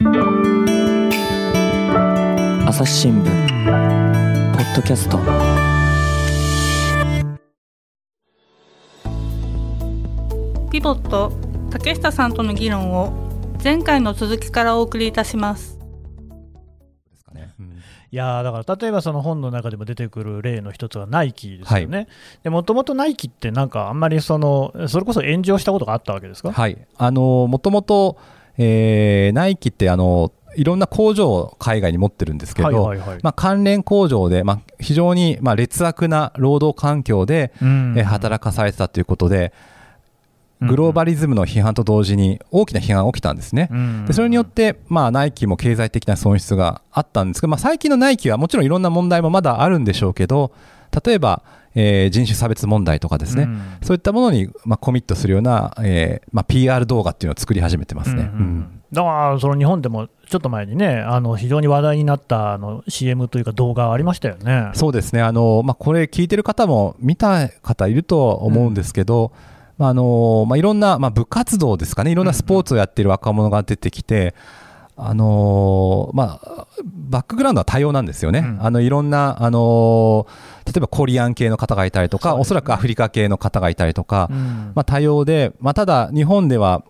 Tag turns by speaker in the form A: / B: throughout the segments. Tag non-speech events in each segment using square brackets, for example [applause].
A: 朝日新聞ポッドキャスト。
B: ピボット竹下さんとの議論を前回の続きからお送りいたします。
C: いやだから例えばその本の中でも出てくる例の一つはナイキですよね、もともとナイキってなんかあんまりそのそれこそ炎上したことがあったわけですか？
D: はい。あのもともと、えー、ナイキってあのいろんな工場を海外に持ってるんですけど、はいはいはい、まあ、関連工場で、まあ、非常にまあ劣悪な労働環境で、え働かされてたということで、グローバリズムの批判と同時に大きな批判が起きたんですね、でそれによって、まあ、ナイキも経済的な損失があったんですけど、まあ、最近のナイキはもちろんいろんな問題もまだあるんでしょうけど例えば、えー、人種差別問題とかですね、うん、そういったものに、まあ、コミットするような、えーまあ、PR 動画っていうのを作り始めてますね、うんうん、
C: だからその日本でもちょっと前にね、あの非常に話題になったあの CM というか動画ありましたよね。
D: そうですね。あの、まあ、これ聞いてる方も見た方いると思うんですけど、うん。まああのまあ、いろんな、まあ、部活動ですかね、いろんなスポーツをやっている若者が出てきて、あのまあ、バックグラウンドは多様なんですよね、うん、あのいろんな、あの例えばコリアン系の方がいたりとか、ね、おそらくアフリカ系の方がいたりとか、うん、まあ、多様で、まあ、ただ、日本では、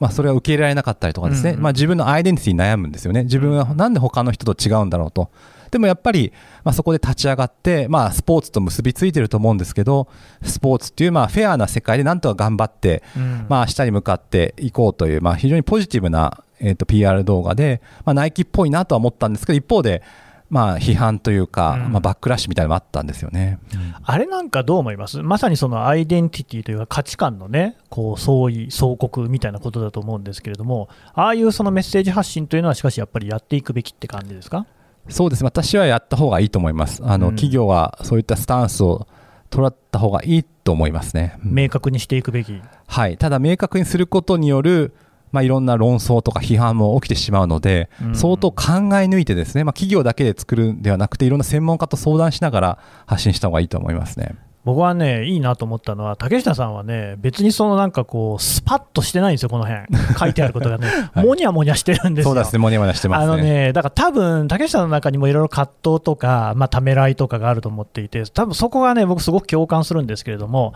D: まあ、それが受け入れられなかったりとかですね、うん、まあ、自分のアイデンティティに悩むんですよね、自分はなんで他の人と違うんだろうと。でもやっぱり、まあ、そこで立ち上がって、まあ、スポーツと結びついてると思うんですけどスポーツっていうまあフェアな世界でなんとか頑張って、うん、まあ、明日に向かっていこうという、まあ、非常にポジティブな、えー、と PR 動画で、まあ、ナイキっぽいなとは思ったんですけど一方でまあ、批判というか、まあ、バックラッシュみたいなのもあったんですよね、
C: うん、あれなんかどう思います？まさにそのアイデンティティというか価値観のねこう相違相国みたいなことだと思うんですけれどもああいうそのメッセージ発信というのはしかしやっぱりやっていくべきって感じですか？
D: そうです。私はやった方がいいと思います。あの、うん、企業はそういったスタンスを取った方がいいと思いますね、
C: 明確にしていくべき。
D: はい。ただ明確にすることによるまあ、いろんな論争とか批判も起きてしまうので、うん、相当考え抜いてですね、まあ、企業だけで作るんではなくていろんな専門家と相談しながら発信した方がいいと思いますね。
C: 僕はね、いいなと思ったのは、竹下さんはね、別にそのなんかこう、スパッとしてないんですよ、この辺。書いてあることがね、[laughs] はい、もにゃもにゃしてるんですよ。
D: そうですね、もにゃもにゃしてます、
C: ね、あのね、だから多分竹下の中にもいろいろ葛藤とか、まあ、ためらいとかがあると思っていて、多分そこがね、僕、すごく共感するんですけれども、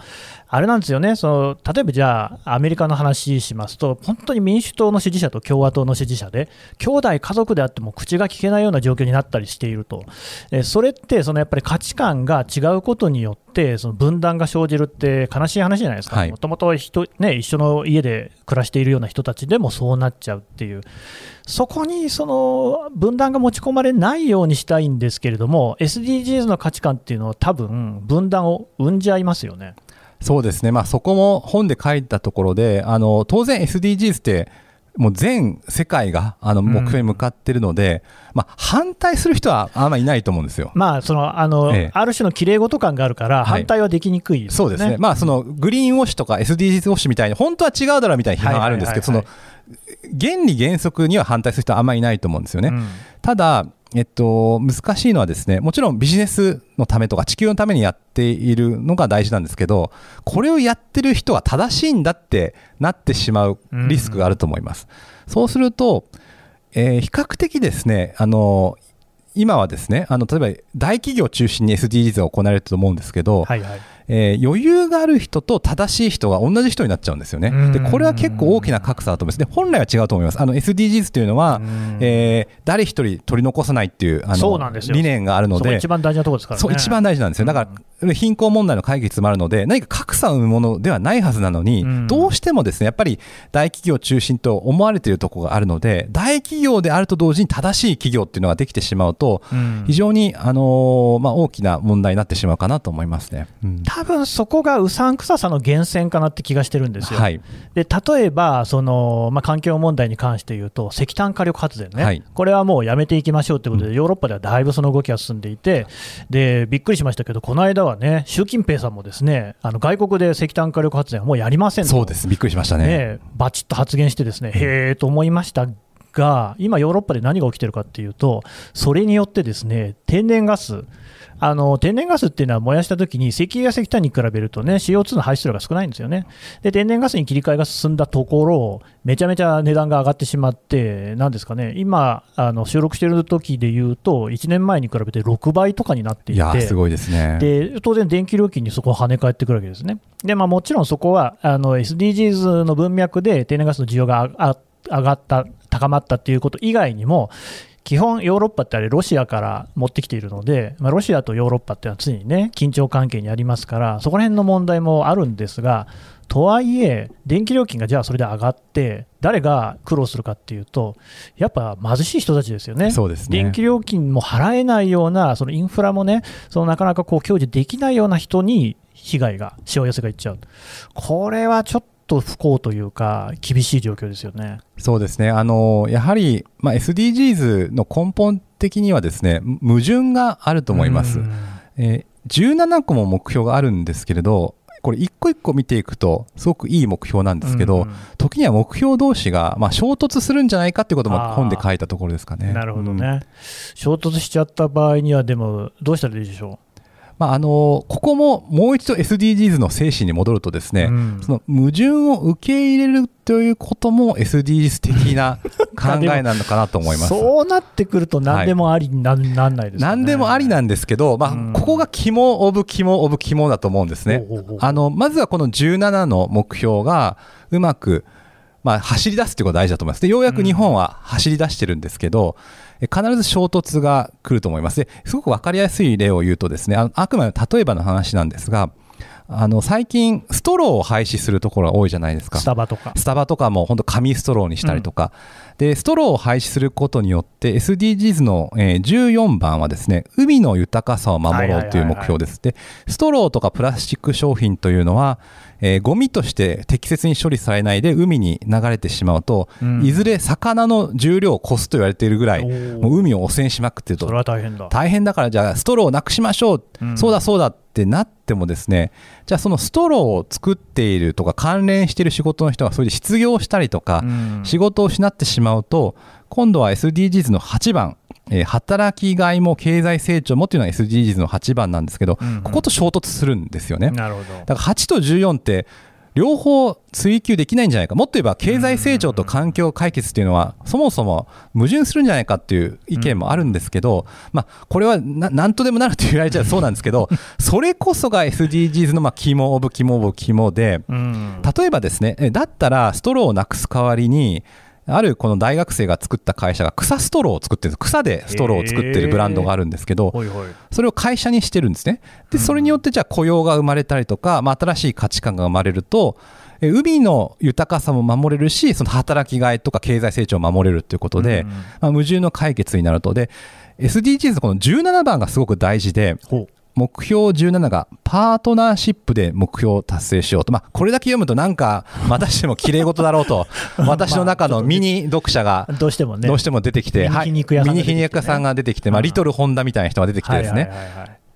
C: あれなんですよね、その例えばじゃあ、アメリカの話しますと、本当に民主党の支持者と共和党の支持者で、兄弟家族であっても口が聞けないような状況になったりしていると、えそれって、そのやっぱり価値観が違うことによって、その分断が生じるって悲しい話じゃないですか、もともと一緒の家で暮らしているような人たちでもそうなっちゃうっていう、そこにその分断が持ち込まれないようにしたいんですけれども、SDGs の価値観っていうのは、多分分断を生んじゃいますよね。
D: そうですね、まあ、そこも本で書いたところで、あの当然 SDGs って、もう全世界があの目標に向かっているので、うん、まあ、反対する人はあんまりいないと思うんですよ。
C: まあ、そのあの、ええ、ある種のきれい事感があるから、反対はできにくい、
D: ねはい、そうですね、まあ、そのグリーンウォッシュとか SDGs ウォッシュみたいに、本当は違うだろうみたいな批判があるんですけど、その原理原則には反対する人はあんまりいないと思うんですよね。うん、ただえっと、難しいのはですね、もちろんビジネスのためとか地球のためにやっているのが大事なんですけど、これをやってる人は正しいんだってなってしまうリスクがあると思います。うん、そうすると、えー、比較的ですね、あの、今はですね、あの例えば大企業を中心に SDGs が行われてると思うんですけど、はいはいえー、余裕がある人と正しい人が同じ人になっちゃうんですよね。でこれは結構大きな格差だと思います。で本来は違うと思います。あの SDGs というのは、えー、誰一人取り残さないっていうあの理念があるので、
C: 一番大事なところですから、ね、
D: そう一番大事なんですよ。だから貧困問題の解決もあるので、何か格差を生むものではないはずなのに、どうしてもですねやっぱり大企業中心と思われているところがあるので、大企業であると同時に正しい企業っていうのができてしまうと、非常にあのまあ大きな問題になってしまうかなと思いますね。
C: うん、多分そこががうさんくささの源泉かなって気がしてるんですよ。はい、で例えばその、まあ、環境問題に関して言うと、石炭火力発電ね、はい、これはもうやめていきましょうということで、うん、ヨーロッパではだいぶその動きが進んでいて、でびっくりしましたけど、この間はね、習近平さんもですねあの外国で石炭火力発電はもうやりません
D: そうです、びっくりしましたね。ね
C: バチッと発言して、ですねへえと思いましたが、今、ヨーロッパで何が起きてるかっていうと、それによってですね天然ガス、あの天然ガスっていうのは燃やしたときに石油や石炭に比べるとね CO2 の排出量が少ないんですよね。で天然ガスに切り替えが進んだところめちゃめちゃ値段が上がってしまってなんですかね今あの収録している時でいうと1年前に比べて6倍とかになっていて
D: いやすごいですね
C: で当然電気料金にそこを跳ね返ってくるわけですね。でまあ、もちろんそこはあの SDGs の文脈で天然ガスの需要が上がった高まったっていうこと以外にも基本、ヨーロッパってあれ、ロシアから持ってきているので、まあ、ロシアとヨーロッパっていうのは常にね、緊張関係にありますから、そこら辺の問題もあるんですが、とはいえ、電気料金がじゃあそれで上がって、誰が苦労するかっていうと、やっぱ貧しい人たちですよね、
D: そうですね。
C: 電気料金も払えないような、そのインフラもね、そのなかなかこう享受できないような人に被害が、しわ寄せがいっちゃう、これはちょっと不幸というか、厳しい状況ですよね。
D: そうですね。あの、やはり、まあ、SDGs の根本的にはですね、矛盾があると思います。えー、17個も目標があるんですけれど、これ一個一個見ていくとすごくいい目標なんですけど、うんうん、時には目標同士がまあ衝突するんじゃないかっていうことも本で書いたところですかね。
C: なるほどね、うん、衝突しちゃった場合にはでもどうしたらいいでしょう？
D: まあ、あのここももう一度 SDGs の精神に戻るとですね、うん、その矛盾を受け入れるということも SDGs 的な [laughs] 考えなのかなと思います
C: そうなってくると何でもありにな,、んないです、ね、
D: 何でもありなんですけど、まあ、うん、ここが肝オブ肝オブ肝だと思うんですね。あのまずはこの17の目標がうまくまあ、走り出すということが大事だと思います。で、ようやく日本は走り出してるんですけど、必ず衝突が来ると思います。ですごく分かりやすい例を言うとですね、ああくまで例えばの話なんですが、あの最近、ストローを廃止するところが多いじゃないですか。
C: スタバとか。
D: スタバとかも本当紙ストローにしたりとか、うん、で、ストローを廃止することによって SDGs の、えー、14番はですね、海の豊かさを守ろうという目標です。で、ストローとかプラスチック商品というのは、えー、ゴミとして適切に処理されないで海に流れてしまうと、うん、いずれ魚の重量を越すと言われているぐらいもう海を汚染しまくってると。
C: それは大変だ。
D: 大変だからじゃあストローをなくしましょう、うん、そうだそうだってなってもですねじゃあそのストローを作っているとか関連している仕事の人がそれで失業したりとか、うん、仕事を失ってしまうと今度は SDGs の8番えー、働きがいも経済成長もっていうのは SDGs の8番なんですけど、うんうん、ここと衝突するんですよね。
C: なるほど。
D: だから8と14って両方追求できないんじゃないか、もっと言えば経済成長と環境解決っていうのは、そもそも矛盾するんじゃないかっていう意見もあるんですけど、まあ、これはなんとでもなると言われちゃうそうなんですけど、[laughs] それこそが SDGs のまあ肝オブ肝オブ肝で、例えばですね、だったらストローをなくす代わりに、あるこの大学生が作った会社が草ストローを作ってる草でストローを作ってるブランドがあるんですけど、それを会社にしてるんですね。で、それによってじゃあ雇用が生まれたりとか、まあ、新しい価値観が生まれると、海の豊かさも守れるし、その働きがいとか経済成長を守れるということで、まあ、矛盾の解決になると。で、SDGs この17番がすごく大事で、目標17がパートナーシップで目標を達成しようと、まあ、これだけ読むとなんか [laughs] またしても綺麗事だろうと。[laughs] 私の中のミニ読者が
C: どうしてもね。
D: どうしても出てきてミニ皮肉屋さんが出てきて、まあ、リトルホンダみたいな人が出てきてですね。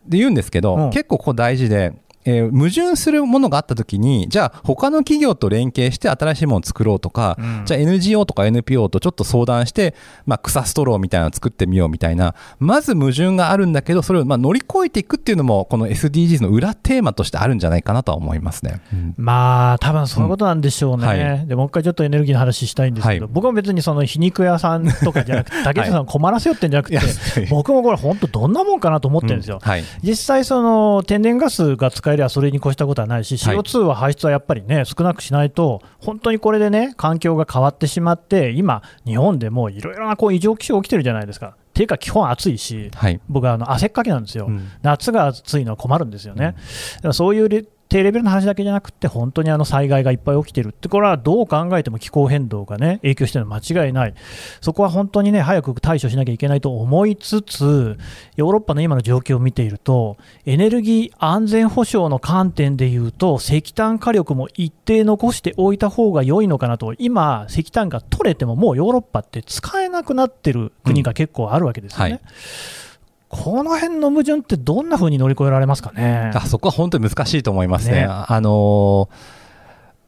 D: で言うんですけど、結構ここ大事でえー、矛盾するものがあったときに、じゃあ他の企業と連携して新しいものを作ろうとか、うん、じゃあ NGO とか NPO とちょっと相談して、まあ、草ストローみたいなのを作ってみようみたいな、まず矛盾があるんだけど、それをまあ乗り越えていくっていうのも、この SDGs の裏テーマとしてあるんじゃないかなとは思いますね。
C: うん、まあ、多分そういうことなんでしょうね。うん。はい、でもう一回ちょっとエネルギーの話したいんですけど、はい、僕は別にその皮肉屋さんとかじゃなくて、竹内さん困らせよってんじゃなくて、[laughs] 僕もこれ本当どんなもんかなと思ってるんですよ。はい、実際その天然ガスが使えればそれに越したことはないし、CO2 は排出はやっぱりね、少なくしないと、本当にこれでね、環境が変わってしまって、今、日本でもいろいろなこう異常気象起きてるじゃないですか。っていうか、基本暑いし、はい、僕はあの汗っかきなんですよ、うん、夏が暑いのは困るんですよね。うん、そういう低レベルの話だけじゃなくて、本当にあの災害がいっぱい起きてるって、これはどう考えても気候変動がね、影響してるのは間違いない、そこは本当にね、早く対処しなきゃいけないと思いつつ、ヨーロッパの今の状況を見ていると、エネルギー安全保障の観点でいうと、石炭火力も一定残しておいた方が良いのかなと、今、石炭が取れても、もうヨーロッパって使えなくなってる国が結構あるわけですよね。うんはい。この辺の矛盾ってどんなふうに乗り越えられますかね？
D: あそこは本当に難しいと思いますね。ねあの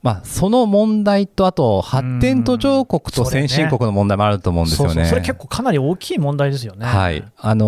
D: まあ、その問題と、あと発展途上国と先進国の問題もあると思うんですよね。
C: そうそうそれ結構かなり大きい問題ですよね。
D: はい。あの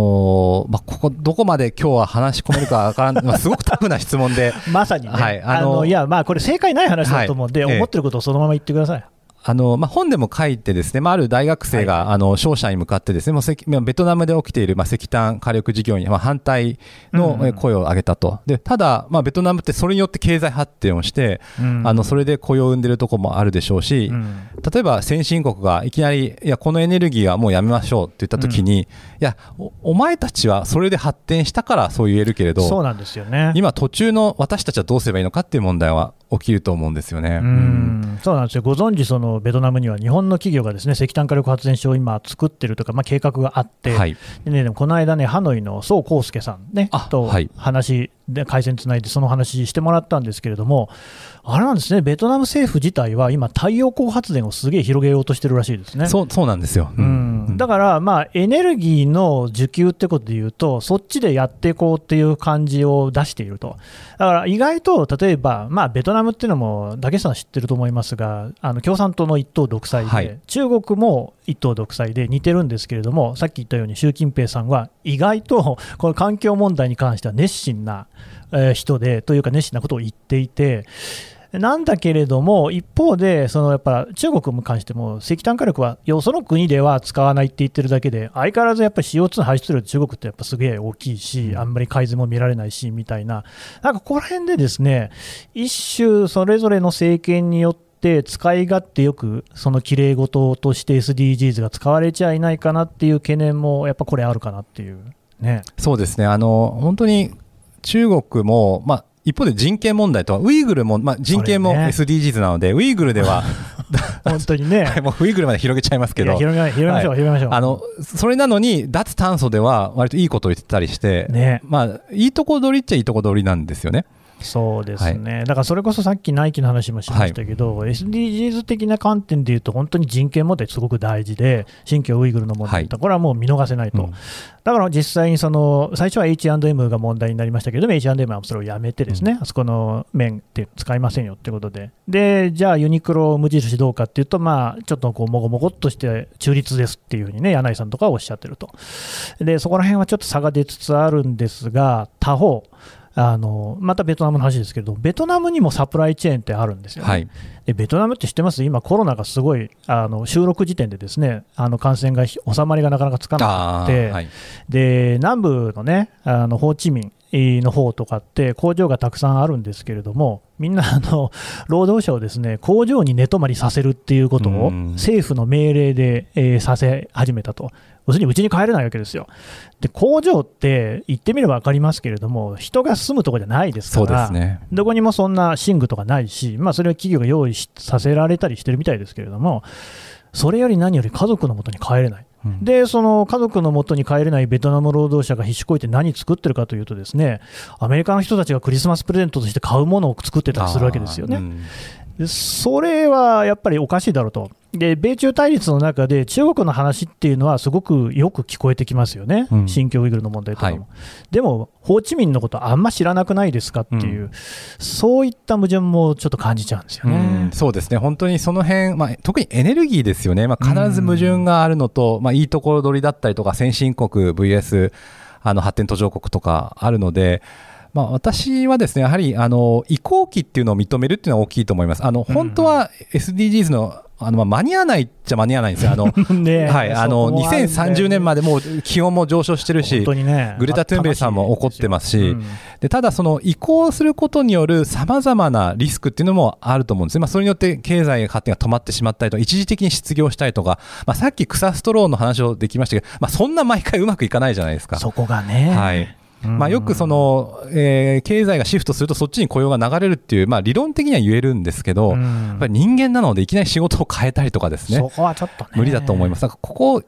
D: ーまあ、ここ、どこまで今日は話し込めるかわからん、[laughs] まあ、すごくタフな質問で、
C: まさにね。
D: はい
C: あ
D: あの
C: のいや、まあ、これ正解ない話だと思うんで、思ってることをそのまま言ってください。
D: あの、まあ、本でも書いてですね、まあ、ある大学生が、
C: はい。
D: あの、商社に向かってですね、もう石まあベトナムで起きている、まあ、石炭火力事業に、まあ、反対の声を上げたと。で、ただ、まあ、ベトナムってそれによって経済発展をして、
C: うん。
D: あの、それで雇用を生んでるところもあるでしょうし、
C: うん。
D: 例えば先進国がいきなり、いや、このエネルギーはもうやめましょうって言ったときに、いやお、お前たちはそれで発展したからそう言えるけれど、
C: そうなんですよね。
D: 今、途中の私たちはどうすればいいのかっていう問題は起きると思うんですよね。
C: うんそうなんですよ、ご存知、そのベトナムには日本の企業がですね石炭火力発電所を今、作ってるとか、まあ、計画があって、
D: はい。
C: でね、でもこの間ね、ハノイの宋康介さん、ね
D: あ、
C: と
D: はい
C: 話で、回線つないで、その話してもらったんですけれども、あれなんですね、ベトナム政府自体は今、太陽光発電をすげえ広げようとしてるらしいですね。
D: そう、そうなんですよ。
C: うん、だから、まあ、エネルギーの需給ってことでいうと、そっちでやっていこうっていう感じを出していると、だから意外と例えば、まあ、ベトナムっていうのも、竹下さん知ってると思いますが、あの共産党の一党独裁で、
D: はい。
C: 中国も一党独裁で似てるんですけれども、さっき言ったように、習近平さんは意外と [laughs] この環境問題に関しては熱心なえー人で、というか熱心なことを言っていて、なんだけれども、一方で、そのやっぱ中国に関しても、石炭火力はよその国では使わないって言ってるだけで、相変わらずやっぱり CO2 の排出量、中国ってやっぱすげえ大きいし、あんまり改善も見られないしみたいな、なんかここら辺でですね、一種それぞれの政権によって、使い勝手よく、そのきれい事として SDGs が使われちゃいないかなっていう懸念も、やっぱこれあるかなっていう。ね、
D: そうですね。あの、本当に中国も、まあ、一方で人権問題とは、ウイグルも、まあ、人権も SDGs なので、ウイグルでは、[laughs]
C: 本当にね。[laughs]
D: もうウイグルまで広げちゃいますけど、
C: 広げま広げましょう、
D: はい
C: 広げましょう。
D: あの、それなのに、脱炭素では割といいことを言ってたりして、
C: ね
D: まあ、いいとこ取りっちゃいいとこ取りなんですよね。
C: そうですね、だからそれこそさっきナイキの話もしましたけど、SDGs 的な観点でいうと、本当に人権問題、すごく大事で、新疆ウイグルの問題と、
D: はい。
C: これはもう見逃せないと、
D: うん。
C: だから実際にその最初は H&M が問題になりましたけれども、H&M はそれをやめて、ですね、あそこの面って使いませんよってことで、でじゃあ、ユニクロ無印どうかっていうと、まあ、ちょっとこうもごもごっとして中立ですっていうふうにね、柳井さんとかはおっしゃってると。でそこら辺はちょっと差が出つつあるんですが、他方、あのまたベトナムの話ですけれども、ベトナムにもサプライチェーンってあるんですよね。
D: はい。
C: でベトナムって知ってます？今、コロナがすごいあの収録時点でですねあの感染がひ収まりがなかなかつかな
D: あ
C: くて、
D: ーはい。
C: で南部のねあのホーチミンの方とかって工場がたくさんあるんですけれどもみんなあの労働者をですね工場に寝泊まりさせるっていうことを
D: うん
C: 政府の命令で、えーさせ始めたと。要するにうちに帰れないわけですよ。で工場って言ってみれば分かりますけれども人が住むところじゃないですから
D: ね。
C: どこにもそんな寝具とかないし、まあ、それは企業が用意しさせられたりしてるみたいですけれども、それより何より家族のもとに帰れない。
D: うん
C: で、その家族のもとに帰れないベトナム労働者が必死こいて何作ってるかというとですね、アメリカの人たちがクリスマスプレゼントとして買うものを作ってたりするわけですよね。
D: うん
C: でそれはやっぱりおかしいだろうと。で、米中対立の中で中国の話っていうのはすごくよく聞こえてきますよね。
D: うん
C: 新疆ウイグルの問題とかも。
D: はい
C: でも、ホーチミンのことあんま知らなくないですかっていう、
D: うん
C: そういった矛盾もちょっと感じちゃうんですよ
D: う
C: ね
D: ん。そうですね、本当にその辺、まあ、特にエネルギーですよね、まあ、必ず矛盾があるのと、まあ、いいところ取りだったりとか、先進国 VS あの発展途上国とかあるので、まあ、私はですね、やはりあの移行期っていうのを認めるっていうのは大きいと思います。あの本当は SDGs のあのまあ間に合わないっちゃ間に合わないんですよ。あの [laughs]
C: ね
D: はい、あの
C: そこもあるんだよね
D: 2030年までもう気温も上昇してるし
C: 本当、にね、
D: グレタ・トゥーンベリさんも怒ってますし
C: うん。
D: でただ、その移行することによるさまざまなリスクっていうのもあると思うんです。ね、まあ、それによって経済発展が止まってしまったりとか、一時的に失業したりとか、まあ、さっき草ストローの話をできましたけど、まあ、そんな毎回うまくいかないじゃないですか。
C: そこがね、
D: はい。
C: うん
D: まあ、よくその、えー経済がシフトするとそっちに雇用が流れるっていう、まあ、理論的には言えるんですけど、
C: うん
D: やっぱり人間なのでいきなり仕事を変えたりとかですね
C: そこはちょっとね、
D: 無理だと思います。だからここ、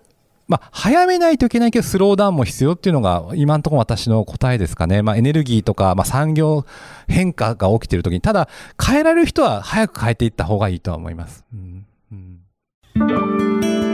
D: まあ、早めないといけないけど、スローダウンも必要っていうのが、今のところ私の答えですかね。まあ、エネルギーとか、まあ、産業変化が起きているときに、ただ、変えられる人は早く変えていった方がいいとは思います。うんうん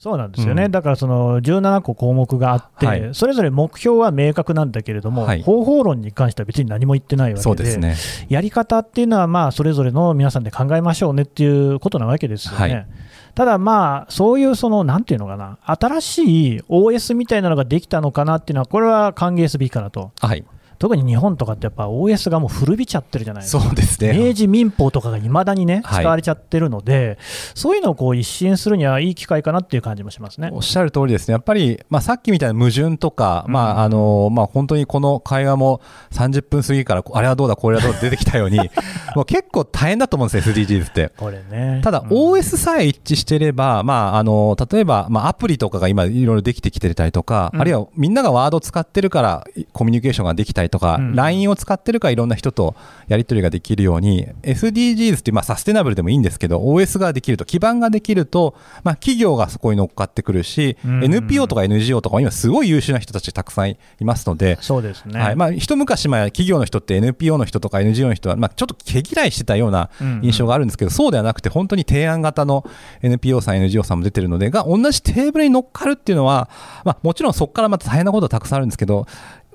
C: そうなんですよね、
D: うん
C: だからその17個項目があって、
D: はい
C: それぞれ目標は明確なんだけれども、
D: はい
C: 方法論に関しては別に何も言ってないわけで、
D: ですね。
C: やり方っていうのは、まあそれぞれの皆さんで考えましょうねっていうことなわけですよね。
D: はい
C: ただまあ、そういうその、なんていうのかな、新しい OS みたいなのができたのかなっていうのは、これは歓迎すべきかなと。
D: はい。
C: 特に日本とかってやっぱ OS がもう古びちゃってるじゃないですか。
D: そうですね。
C: 明治民法とかがいまだにね、
D: はい
C: 使われちゃってるので、そういうのをこう一新するにはいい機会かなっていう感じもしますね。
D: おっしゃる通りですね、やっぱり、まあ、さっきみたいな矛盾とか、
C: うん
D: まああのまあ、本当にこの会話も30分過ぎから、あれはどうだ、これはどうだ出てきたように、[laughs] もう結構大変だと思うんですよ、SDGs って。
C: これね。
D: ただ、
C: うん
D: OS さえ一致していれば、まあ、あの例えば、まあ、アプリとかが今、いろいろできてきてたりとか、
C: うん
D: あるいはみんながワード使ってるから、コミュニケーションができたりとか、
C: うん
D: LINE を使ってるから、いろんな人とやり取りができるように、SDGs って、まあ、サステナブルでもいいんですけど、OS ができると、基盤ができると、まあ、企業がそこに乗っかってくるし、
C: うん
D: NPO とか NGO とかも今、すごい優秀な人たちたくさんいますので、
C: そうですね。
D: はい。まあ、一昔前、企業の人って NPO の人とか NGO の人は、まあ、ちょっと毛嫌いしてたような印象があるんですけど、そうではなくて、本当に提案型の NPO さん、NGO さんも出てるので、が同じテーブルに乗っかるっていうのは、まあ、もちろんそこからまた大変なことはたくさんあるんですけど、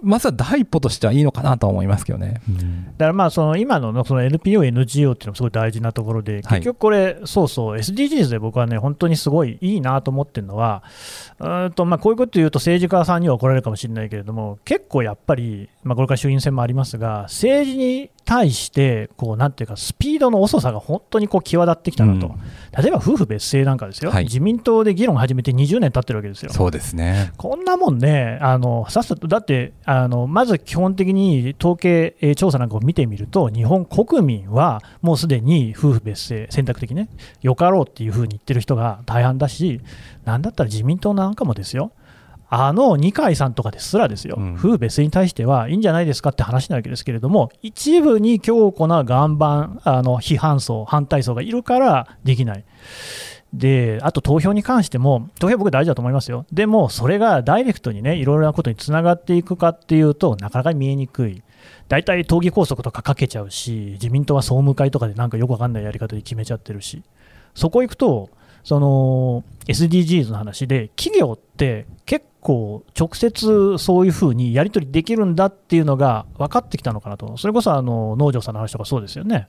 D: まずは第一歩としてはいいのかなとは思いますけどね。
C: だからまあその今ののその NPO、NGO っていうのもすごい大事なところで、
D: はい
C: 結局これ、そうそう、SDGs で僕はね、本当にすごいいいなと思ってるのは、うーんとまあこういうこと言うと政治家さんには怒られるかもしれないけれども、結構やっぱり、まあ、これから衆院選もありますが、政治に対して、こうなんていうか、スピードの遅さが本当にこう際立ってきたなと、
D: うん。
C: 例えば夫婦別姓なんかですよ、
D: はい。
C: 自民党で議論始めて20年経ってるわけですよ。
D: そうですね。
C: こんなもんね、あのさっさと、だってあの、まず基本的に統計、えー調査なんかを見てみると、日本国民はもうすでに夫婦別姓、選択的ね、よかろうっていうふうに言ってる人が大半だし、なんだったら自民党なんかもですよ、あの二階さんとかですらですよ、
D: うん
C: 夫婦別姓に対してはいいんじゃないですかって話なわけですけれども、一部に強固な岩盤、あの批判層、反対層がいるからできない。で、あと投票に関しても、投票僕大事だと思いますよ。でも、それがダイレクトにね、いろいろなことにつながっていくかっていうと、なかなか見えにくい。大体、党議拘束とかかけちゃうし、自民党は総務会とかでなんかよくわかんないやり方で決めちゃってるし、そこ行くと、その SDGs の話で、企業って結構直接そういうふうにやり取りできるんだっていうのが分かってきたのかなと、それこそあの農場さんの話とかそうですよね。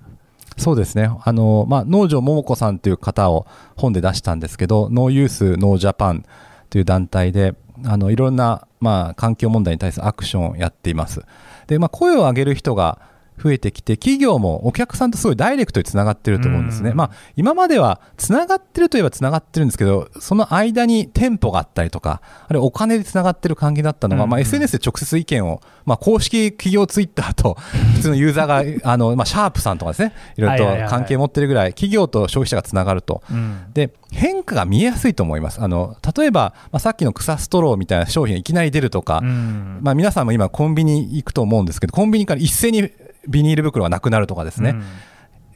D: そうですね。あの、まあ、農場桃子さんという方を本で出したんですけど、ノーユースノージャパンという団体で、あの、いろんな、まあ、環境問題に対するアクションをやっています。で、まあ、声を上げる人が増えてきて、企業もお客さんとすごいダイレクトにつながってると思うんですね。
C: うん
D: まあ、今まではつながってるといえばつながってるんですけど、その間に店舗があったりとか、あるいはお金でつながってる関係だったのが、
C: うん
D: まあ、SNS で直接意見を、まあ、公式企業ツイッターと [laughs] 普通のユーザーが、あの、まあ、シャープさんとかですね、いろいろと関係持ってるぐらい、企業と消費者がつながると。
C: うん
D: で変化が見えやすいと思います。あの例えば、まあ、さっきの草ストローみたいな商品がいきなり出るとか、
C: うん
D: まあ、皆さんも今、コンビニ行くと思うんですけど、コンビニから一斉にビニール袋がなくなるとかですね、
C: うん。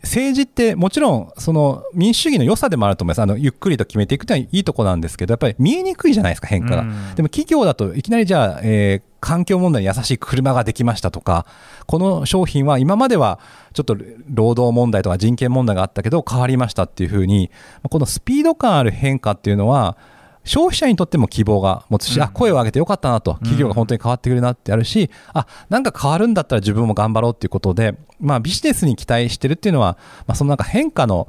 D: 政治ってもちろんその民主主義の良さでもあると思います。あのゆっくりと決めていくというのはいいとこなんですけどやっぱり見えにくいじゃないですか変化が、
C: うん。
D: でも企業だといきなりじゃあ、えー環境問題に優しい車ができましたとかこの商品は今まではちょっと労働問題とか人権問題があったけど変わりましたっていうふうにこのスピード感ある変化っていうのは消費者にとっても希望が持つし、
C: うん。
D: あ声を上げてよかったなと、企業が本当に変わってくれるなってあるし、あなんか変わるんだったら自分も頑張ろうっていうことで、まあ、ビジネスに期待してるっていうのは、まあ、そのなんか変化の、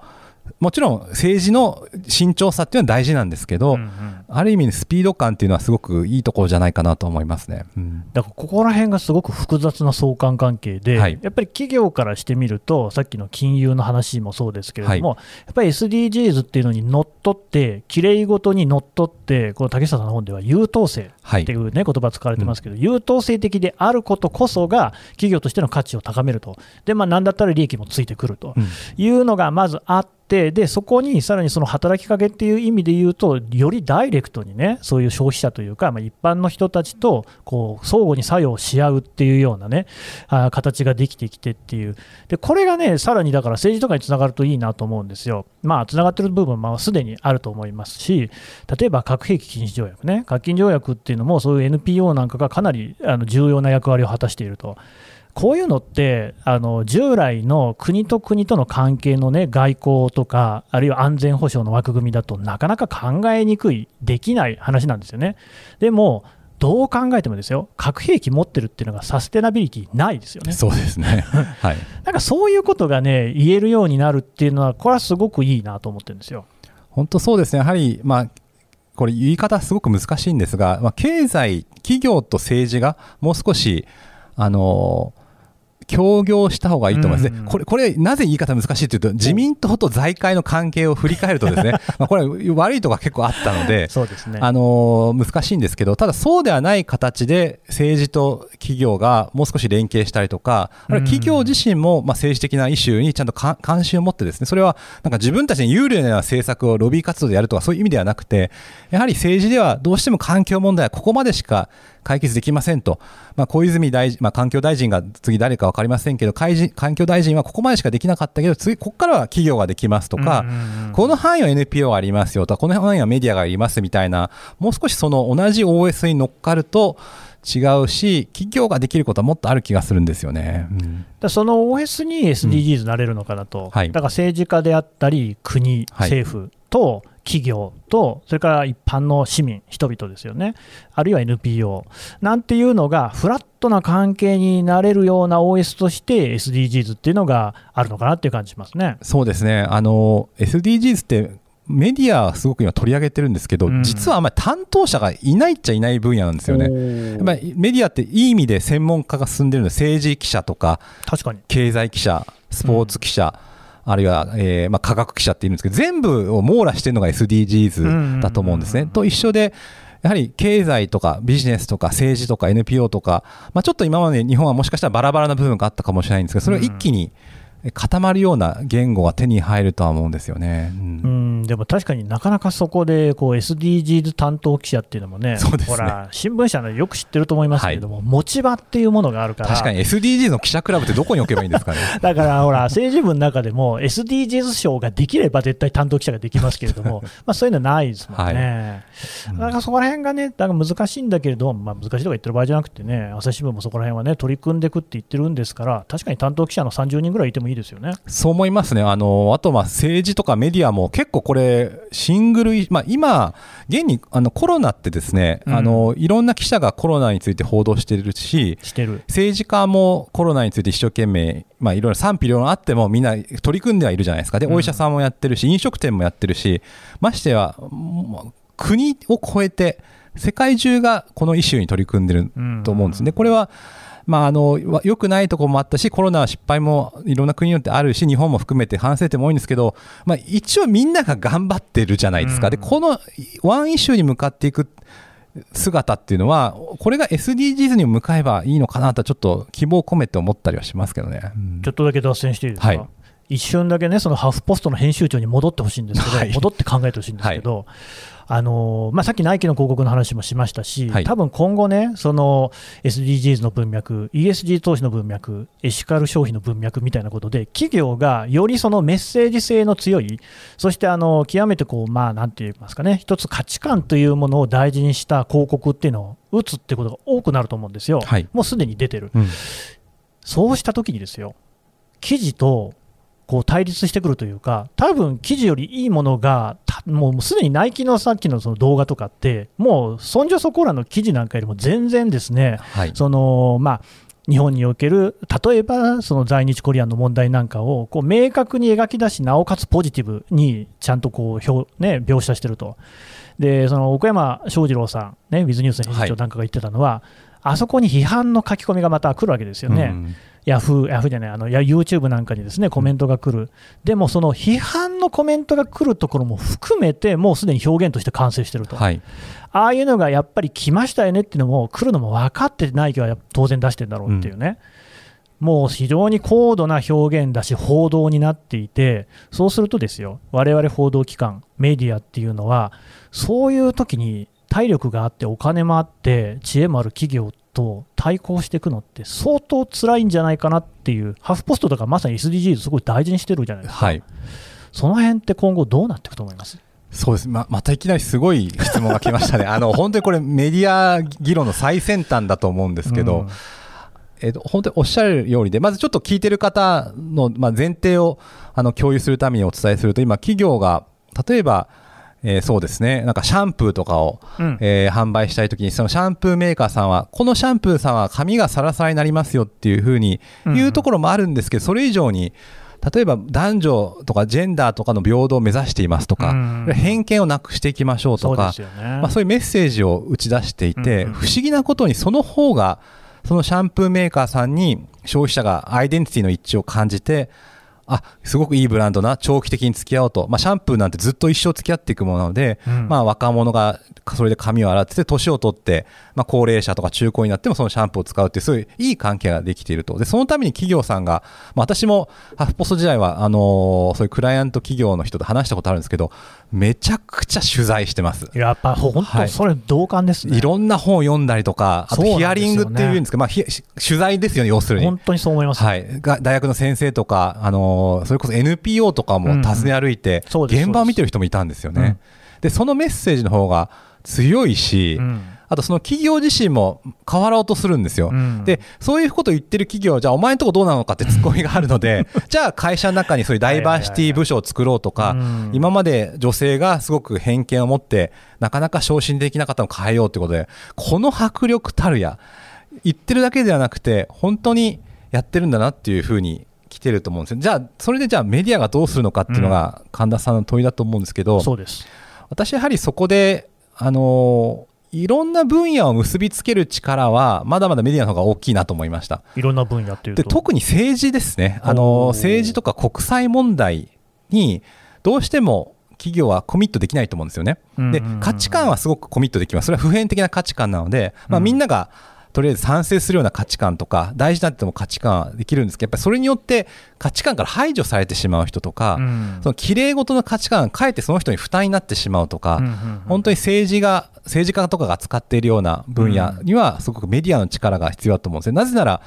D: もちろん政治の慎重さっていうのは大事なんですけど、
C: うんうん。
D: ある意味、スピード感っていうのはすごくいいところじゃないかなと思いますね。うん。
C: だからここら辺がすごく複雑な相関関係で、
D: はい。
C: やっぱり企業からしてみると、さっきの金融の話もそうですけれども、やっぱり SDGs っていうのにのっとって、きれいごとにのっとって、この竹下さんの本では優等生、っていうね、言葉使われてますけど、優等生的であることこそが企業としての価値を高めると、でまあ、なんだったら利益もついてくると。いうのがまずあって。でそこにさらにその働きかけっていう意味で言うと、よりダイレクトにね、そういう消費者というか、まあ、一般の人たちとこう相互に作用し合うっていうようなね、あ形ができてきてっていう、でこれがね、さらにだから政治とかにつながるといいなと思うんですよ。まあ、つながってる部分はすでにあると思いますし、例えば核兵器禁止条約ね、核禁条約っていうのも、そういう NPO なんかがかなりあの重要な役割を果たしていると。こういうのってあの従来の国と国との関係の、ね、外交とかあるいは安全保障の枠組みだとなかなか考えにくいできない話なんですよね。でもどう考えてもですよ核兵器持ってるっていうのがサステナビリティないですよね。
D: そうですね、[laughs] はい、
C: なんかそういうことがね言えるようになるっていうのはこれはすごくいいなと思ってるんですよ。
D: 本当そうですねやはり、まあ、これ言い方すごく難しいんですが、まあ、経済企業と政治がもう少しあの協業した方がいいと思います。ね、うん、これ、これ、なぜ言い方難しいというと、自民党と財界の関係を振り返ると、ですね [laughs] まあこれ、悪いところが結構あったので、
C: そうですね。
D: あの難しいんですけど、ただ、そうではない形で政治と企業がもう少し連携したりとか、あるいは企業自身もまあ政治的なイシューにちゃんと関心を持って、ですねそれはなんか自分たちに有利な政策をロビー活動でやるとか、そういう意味ではなくて、やはり政治ではどうしても環境問題はここまでしか解決できませんと、まあ、小泉大臣、まあ、環境大臣が次誰か分かりませんけど、環境大臣はここまでしかできなかったけど、次、ここからは企業ができますとか、この範囲は NPO がありますよとか、この範囲はメディアがありますみたいな、もう少しその同じ OS に乗っかると、違うし、企業ができることはもっとある気がするんですよね、うん、
C: だその OS に SDGs なれるのかなと、うん。はい、だから政治家であったり、国、政府と企業と、それから一般の市民、人々ですよね、あるいは NPO なんていうのが、フラットな関係になれるような OS として SDGs っていうのがあるのかなっていう感じしますね。
D: そうですね、あの SDGs ってメディアはすごく今取り上げてるんですけど、うん、実はあんまり担当者がいないっちゃいない分野なんですよね。やっぱりメディアっていい意味で専門家が進んでるので、政治記者とか、
C: 確かに。
D: 経済記者、スポーツ記者、うんあるいは、えーまあ、科学記者っていうんですけど、全部を網羅してるのが SDGs だと思うんですね。と一緒で、やはり経済とかビジネスとか政治とか NPO とか、まあ、ちょっと今まで日本はもしかしたらバラバラな部分があったかもしれないんですけど、それを一気に、うん固まるような言語が手に入るとは思うんですよね、
C: うん、うん。でも確かになかなかそこでこう SDGs 担当記者っていうのもね、
D: ね。
C: ほら新聞社のよく知ってると思いますけれども、はい、持ち場っていうものがあるから、
D: 確かに SDGs の記者クラブってどこに置けばいいんですかね。[laughs]
C: だからほら、政治部の中でも SDGs 賞ができれば絶対担当記者ができますけれども、[laughs] まあそういうのはないですもんね。はい、だからそこら辺がね、だから難しいんだけれど、まあ、難しいとか言ってる場合じゃなくてね、朝日新聞もそこら辺はね、取り組んでいくって言ってるんですから、確かに担当記者の30人ぐらいいてもいいですよね。
D: そう思いますね。あの、あと、まあ、政治とかメディアも結構これ、シングル、まあ、今、現にあのコロナってですね、うん、あの、いろんな記者がコロナについて報道してるし、
C: してる
D: 政治家もコロナについて一生懸命、まあ、いろいろ賛否両論あっても、みんな取り組んではいるじゃないですか。で、お医者さんもやってるし、飲食店もやってるし、ましては、国を超えて、世界中がこのイシューに取り組んでると思うんですね。これはまあ、あの良くないところもあったし、コロナは失敗もいろんな国によってあるし、日本も含めて反省点も多いんですけど、まあ、一応みんなが頑張ってるじゃないですか、でこのワンイシューに向かっていく姿っていうのは、これが SDGs に向かえばいいのかなと、ちょっと希望を込めて思ったりはしますけどね、
C: うん、ちょっとだけ脱線していいですか？はい。一瞬だけね、そのハーフポストの編集長に戻ってほしいんですけど、はい、戻って考えてほしいんですけど、はいあのまあ、さっきナイキの広告の話もしましたし、はい、多分今後ね、その SDGs の文脈、ESG 投資の文脈、エシカル消費の文脈みたいなことで、企業がよりそのメッセージ性の強い、そしてあの極めてこう、まあ、なんて言いますかね、一つ価値観というものを大事にした広告っていうのを打つってことが多くなると思うんですよ、はい、もうすでに出てる、うん、そうしたときにですよ、記事とこう対立してくるというか、多分記事よりいいものが、もうすでにナイキのさっきのその動画とかって、もうそんじょそこらの記事なんかよりも全然ですね、はい、そのまあ、日本における例えばその在日コリアンの問題なんかをこう明確に描き出し、なおかつポジティブにちゃんとこう表、ね、描写してると。でその奥山翔二郎さん、ね、ウィズニュースの編集長なんかが言ってたのは、はいあそこに批判の書き込みがまた来るわけですよね。
D: うん
C: ヤフー、ヤフーじゃない、あのや YouTube なんかにですねコメントが来る、でもその批判のコメントが来るところも含めて、もうすでに表現として完成してると、
D: はい。
C: ああいうのがやっぱり来ましたよねっていうのも、来るのも分かってないけど、当然出してるんだろうっていうね、もう非常に高度な表現だし、報道になっていて、そうするとですよ、我々報道機関、メディアっていうのは、そういう時に体力があって、お金もあって、知恵もある企業と対抗していくのって、相当辛いんじゃないかなっていう、ハフポストとかまさに SDGs すごい大事にしてるじゃないですか、
D: はい。
C: その辺って今後どうなっていくと思います？
D: そうです。ま、またいきなりすごい質問が来ましたね。[laughs] あの、本当にこれメディア議論の最先端だと思うんですけど、
C: うん
D: えっと、本当におっしゃるようにで、まずちょっと聞いてる方の、まあ、前提をあの共有するためにお伝えすると、今、企業が、例えば、えーそうですね、なんかシャンプーとかを、
C: うん。
D: えー販売したいときに、そのシャンプーメーカーさんは、このシャンプーさんは髪がサラサラになりますよっていうふうに言うところもあるんですけど、それ以上に、例えば男女とかジェンダーとかの平等を目指していますとか、
C: うん。
D: 偏見をなくしていきましょうとか
C: そうね。
D: まあ、そういうメッセージを打ち出していて、
C: うんうん。
D: 不思議なことにその方がそのシャンプーメーカーさんに消費者がアイデンティティの一致を感じてあすごくいいブランドな長期的に付き合おうと、まあ、シャンプーなんてずっと一生付き合っていくものなので、
C: うん
D: まあ、若者がそれで髪を洗ってて年を取って、まあ、高齢者とか中高になってもそのシャンプーを使うっていうそういういい関係ができているとでそのために企業さんが、まあ、私もハフポスト時代はあのーそういうクライアント企業の人と話したことあるんですけどめちゃくちゃ取材してます。
C: やっぱ本当、
D: はい
C: それ同感ですね。
D: いろんな本を読んだりとか、あとヒアリングっていうんですか、まあ、ひ取材ですよね、要するに。
C: 本当にそう思います。
D: はい、が大学の先生とか、あのーそれこそ NPO とかも訪ね歩いて、現場を見てる人もいたんですよね。でそのメッセージの方が強いし、
C: うん。
D: あとその企業自身も変わろうとするんですよ。
C: うん。
D: でそういうことを言ってる企業はじゃあお前のとこどうなのかってツッコミがあるので [laughs] じゃあ会社の中にそういうダイバーシティ部署を作ろうとか
C: うん
D: 今まで女性がすごく偏見を持ってなかなか昇進できなかったのを変えようということでこの迫力たるや言ってるだけではなくて本当にやってるんだなっていうふうに来てると思うんですよじゃあそれでじゃあメディアがどうするのかっていうのが神田さんの問いだと思うんですけど、
C: そうです。
D: 私やはりそこで、あのーいろんな分野を結びつける力はまだまだメディアの方が大きいなと思いました。
C: いろんな分野っていうと？
D: で特に政治ですね、あの政治とか国際問題にどうしても企業はコミットできないと思うんですよね。で
C: うんうんうん
D: 価値観はすごくコミットできます、それは普遍的な価値観なので、まあ、
C: うん
D: みんながとりあえず賛成するような価値観とか、大事だっても価値観はできるんですけど、やっぱりそれによって価値観から排除されてしまう人とか、
C: うん
D: その綺麗事の価値観がかえってその人に負担になってしまうとか、
C: うんうんうん
D: 本当に政治が政治家とかが使っているような分野にはすごくメディアの力が必要だと思うんですよ。なぜなら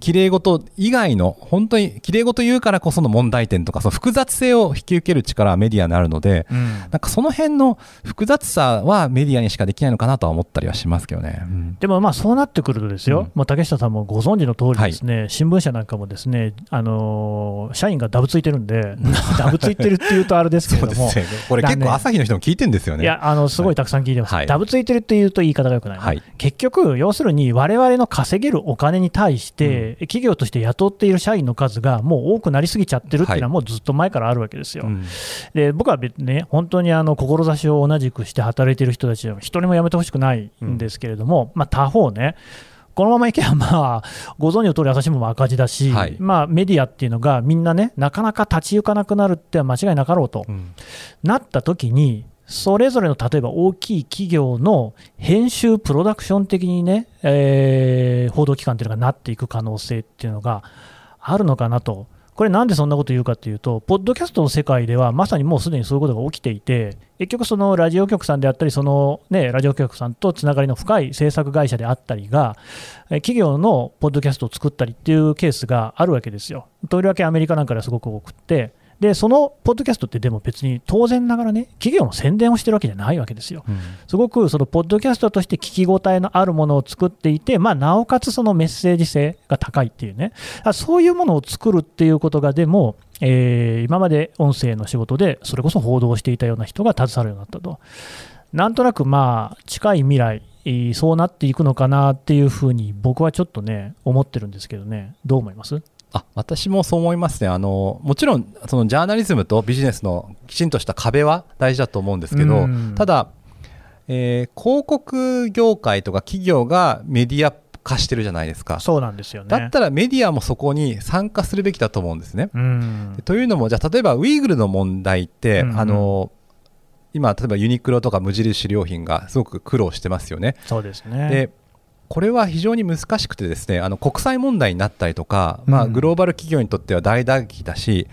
D: 綺麗事以外の本当に綺麗事言うからこその問題点とかその複雑性を引き受ける力はメディアにあるので、
C: うん。
D: なんかその辺の複雑さはメディアにしかできないのかなとは思ったりはしますけどね。うん。
C: でもまあそうなってくるとですよ、
D: うん。
C: もう竹下さんもご存知の通りですね、新聞社なんかもですね、あのー社員がダブついてるんで、[laughs] ダブついてるっていうとあれですけれども、
D: ね。これ結構朝日の人も聞いてんですよね。
C: いや、あのすごいたくさん聞いてます、
D: はい。
C: ダブついてるっていうと言い方がよくない。な、
D: はい。
C: 結局、要するに我々の稼げるお金に対して、企業として雇っている社員の数がもう多くなりすぎちゃってるっていうのは、もうずっと前からあるわけですよ。
D: うん。
C: で僕は別にね、本当にあの志を同じくして働いている人たちは、一人も辞めてほしくないんですけれども、まあ、他方ね、このままいけば、まあ、ご存知の通り、朝日新聞も赤字だし、
D: はい。
C: まあ、メディアっていうのが、みんなね、なかなか立ち行かなくなるっては間違いなかろうと、
D: うん。
C: なった時に、それぞれの例えば大きい企業の編集、プロダクション的にね、えー報道機関っていうのがなっていく可能性っていうのがあるのかなと。これなんでそんなこと言うかというと、ポッドキャストの世界ではまさにもうすでにそういうことが起きていて、結局、そのラジオ局さんであったり、その、ね、ラジオ局さんとつながりの深い制作会社であったりが、企業のポッドキャストを作ったりっていうケースがあるわけですよ。とりわけアメリカなんかではすごく多くて、でそのポッドキャストってでも別に当然ながらね、企業の宣伝をしてるわけじゃないわけですよ。すごくそのポッドキャストとして聞き応えのあるものを作っていて、まあ、なおかつそのメッセージ性が高いっていうね、あそういうものを作るっていうことが、でも、えー今まで音声の仕事で、それこそ報道をしていたような人が携わるようになったと。なんとなくまあ、近い未来、えーそうなっていくのかなっていうふうに、僕はちょっとね、思ってるんですけどね、どう思います？
D: あ私もそう思いますねあの、もちろんそのジャーナリズムとビジネスのきちんとした壁は大事だと思うんですけど、
C: うん
D: ただ、えー広告業界とか企業がメディア貸してるじゃないですか。
C: そうなんですよね。
D: だったらメディアもそこに参加するべきだと思うんですね。
C: うん
D: というのも、じゃあ例えばウイグルの問題って、
C: うんうん
D: あの今、例えばユニクロとか無印良品がすごく苦労してますよね。
C: そうですね。
D: でこれは非常に難しくてですねあの国際問題になったりとか、まあ、
C: うん
D: グローバル企業にとっては大打撃だし、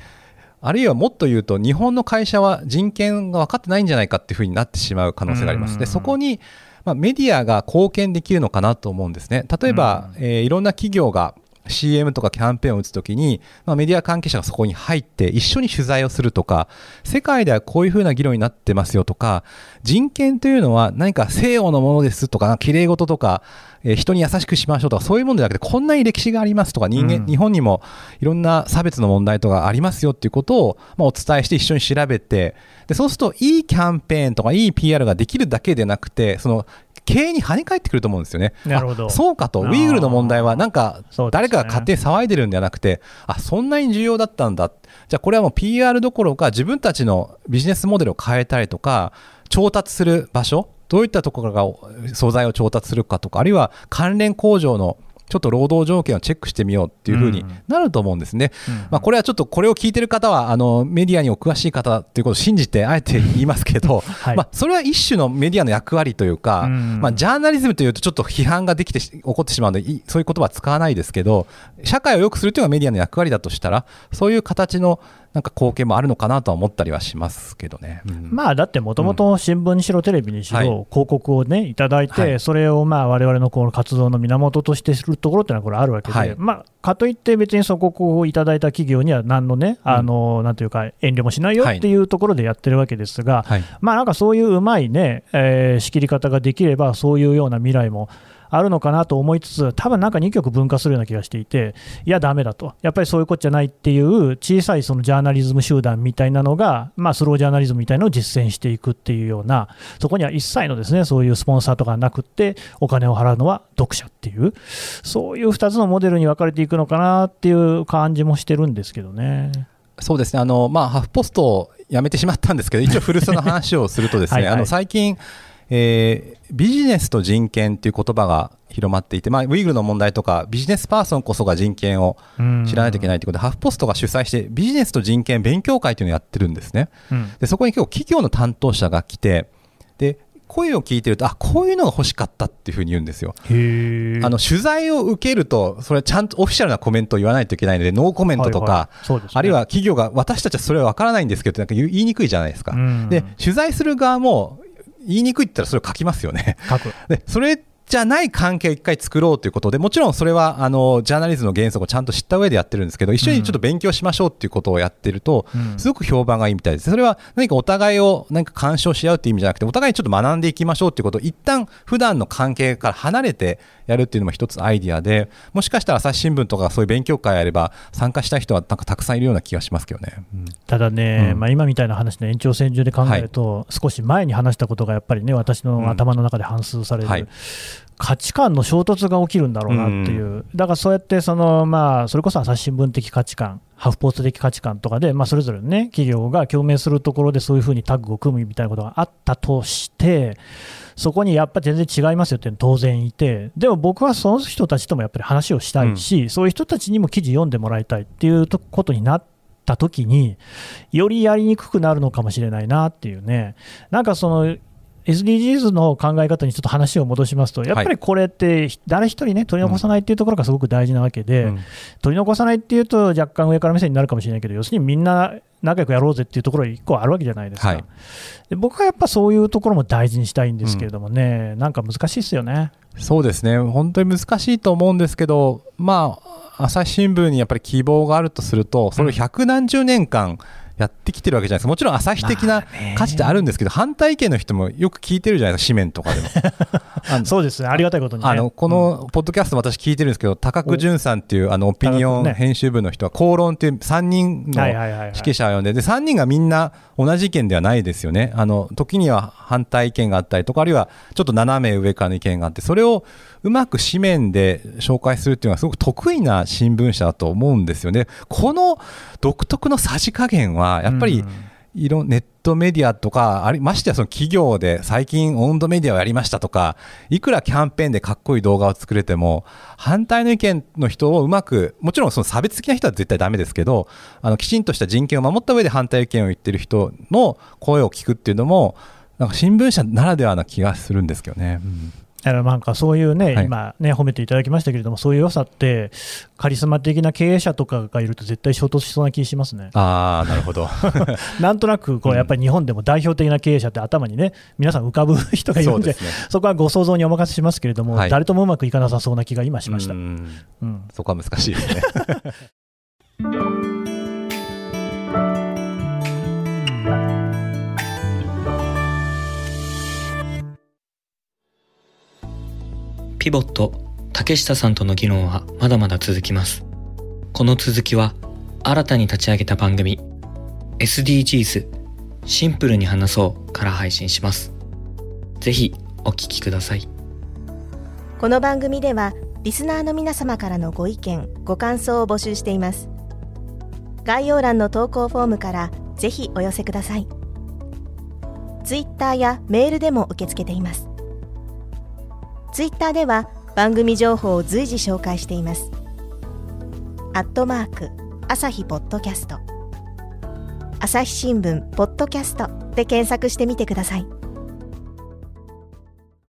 D: あるいはもっと言うと日本の会社は人権が分かってないんじゃないかっていうふうになってしまう可能性があります。
C: うん
D: でそこに、まあ、メディアが貢献できるのかなと思うんですね。例えば、えーいろんな企業が CM とかキャンペーンを打つときに、まあ、メディア関係者がそこに入って一緒に取材をするとか世界ではこういうふうな議論になってますよとか人権というのは何か西洋のものですとか綺麗事とか、えー人に優しくしましょうとかそういうものじゃなくてこんなに歴史がありますとか人間、
C: うん。
D: 日本にもいろんな差別の問題とかありますよっていうことを、まあ、お伝えして一緒に調べてでそうするといいキャンペーンとかいい PR ができるだけでなくてその経営に跳ね返ってくると思うんですよね。
C: なるほど。
D: あそうかと、ウイグルの問題は、なんか誰かが勝手に騒いでるんではなくて、あそんなに重要だったんだ、じゃあこれはもう PR どころか、自分たちのビジネスモデルを変えたりとか、調達する場所、どういったところが素材を調達するかとか、あるいは関連工場のちょっと労働条件をチェックしてみようっていうふうになると思うんですね。まあ、これはちょっとこれを聞いてる方はあのメディアにお詳しい方ということを信じてあえて言いますけど、[laughs]
C: はい。
D: まあ、それは一種のメディアの役割というか、
C: うん。
D: まあ、ジャーナリズムというとちょっと批判ができてし起こってしまうのでいそういう言葉は使わないですけど社会を良くするというのがメディアの役割だとしたらそういう形のなんか貢献もあるのかなとは思ったりはしますけどね。うん。
C: まあだってもともと新聞にしろテレビにしろ、
D: はい。
C: 広告をねいただいて、
D: はい。
C: それをまあ我々のこの活動の源としてするところっていうのはこれあるわけで、
D: はい。
C: まあかといって別にそこをいただいた企業には何のね、あのなんていうか遠慮もしないよっていうところでやってるわけですが、
D: はい。
C: まあなんかそういううまいね、えー仕切り方ができればそういうような未来もあるのかなと思いつつ、多分なんか2極分化するような気がしていて、いや、だめだと、やっぱりそういうことじゃないっていう小さいそのジャーナリズム集団みたいなのが、まあ、スロージャーナリズムみたいなのを実践していくっていうような、そこには一切のですねそういうスポンサーとかなくって、お金を払うのは読者っていう、そういう2つのモデルに分かれていくのかなっていう感じもしてるんですけどね。
D: そうですね。あの、まあ、ハフポストを辞めてしまったんですけど、一応、古巣の話をするとですね [laughs]
C: はいはい。
D: あの最近、えービジネスと人権っていう言葉が広まっていて、まあ、ウイグルの問題とか、ビジネスパーソンこそが人権を知らないといけないということで、ハフポストが主催して、ビジネスと人権勉強会というのをやってるんですね。
C: うん
D: でそこに結構企業の担当者が来て、で声を聞いてると、あこういうのが欲しかったっていうふうに言うんですよ。
C: へ
D: あの取材を受けると、それはちゃんとオフィシャルなコメントを言わないといけないので、ノーコメントとか、
C: はいはいね
D: あるいは企業が、私たちはそれは分からないんですけど、なんか言い言いにくいじゃないですか。
C: うん
D: で、取材する側も、言いにくいったらそれを書きますよね。
C: 書く [laughs]
D: で、それじゃない関係を一回作ろうということで、もちろんそれは、あの、ジャーナリズムの原則をちゃんと知った上でやってるんですけど、一緒にちょっと勉強しましょうっていうことをやってると、
C: うん。
D: すごく評判がいいみたいです。それは何かお互いを何か干渉し合うっていう意味じゃなくて、お互いにちょっと学んでいきましょうっていうことを、一旦普段の関係から離れてやるっていうのも一つアイディアで、もしかしたら朝日新聞とかそういう勉強会やれば、参加したい人はなんかたくさんいるような気がしますけどね。うん。
C: ただね、
D: うん。
C: まあ、今みたいな話の延長線上で考えると、少し前に話したことがやっぱりね、私の頭の中で反芻される、
D: はい
C: 価値観の衝突が起きるんだろうなっていう、だからそうやってその、まあ、それこそ朝日新聞的価値観、ハーフポスト的価値観とかで、まあ、それぞれね、企業が共鳴するところでそういうふうにタッグを組むみたいなことがあったとして、そこにやっぱり全然違いますよっていうの当然いて、でも僕はその人たちともやっぱり話をしたいし、そういう人たちにも記事読んでもらいたいっていうとことになった時に、よりやりにくくなるのかもしれないなっていうね、なんかその SDGs の考え方にちょっと話を戻しますと、やっぱりこれって、誰一人ね、取り残さないっていうところがすごく大事なわけで、
D: うん。
C: 取り残さないっていうと、若干上から目線になるかもしれないけど、要するにみんな仲良くやろうぜっていうところが一個あるわけじゃないですか。
D: はい。
C: で僕はやっぱそういうところも大事にしたいんですけれどもね、なんか難しいですよね。
D: そうですね、本当に難しいと思うんですけど、まあ、朝日新聞にやっぱり希望があるとすると、それを百何十年間やってきてるわけじゃないですか、もちろん朝日的な価値ってあるんですけど、反対意見の人もよく聞いてるじゃないですか、[laughs] 紙面とかでも。
C: そうですね、ありがたいことにね。
D: あのこのポッドキャストも私聞いてるんですけど、高久淳さんっていうあのオピニオン編集部の人は、公論っていう3人の指揮者を呼んで、で3人がみんな同じ意見ではないですよね、あの時には反対意見があったりとか、あるいはちょっと斜め上からの意見があって、それをうまく紙面で紹介するっていうのは、すごく得意な新聞社だと思うんですよね。この独特のさじ加減は、やっぱり、
C: うん
D: いろネットメディアとか、ありましてやその企業で最近温度メディアをやりましたとか、いくらキャンペーンでかっこいい動画を作れても、反対の意見の人をうまく、もちろんその差別的な人は絶対ダメですけど、あのきちんとした人権を守った上で反対意見を言ってる人の声を聞くっていうのも、なんか新聞社ならではな気がするんですけどね。うん
C: だからなんかそういうね、
D: はい
C: 今ね、褒めていただきましたけれども、そういう良さって、カリスマ的な経営者とかがいると、絶対衝突しそうな気しますね。
D: ああ、なるほど。[laughs]
C: なんとなくこう、やっぱり日本でも代表的な経営者って頭にね、皆さん浮かぶ人がいるんで、
D: そね。
C: そこはご想像にお任せしますけれども、
D: はい
C: 誰ともうまくいかなさそうな気が今しました。
D: うん
C: うん
D: そこは難しいですね。[laughs]
A: ピボット竹下さんとの議論はまだまだ続きます。この続きは新たに立ち上げた番組 SDGs シンプルに話そうから配信します。ぜひお聞きください。
E: この番組ではリスナーの皆様からのご意見ご感想を募集しています。概要欄の投稿フォームからぜひお寄せください。ツイッターやメールでも受け付けています。ツイッターでは番組情報を随時紹介しています。アットマーク朝日ポッドキャスト。朝日新聞ポッドキャストで検索してみてください。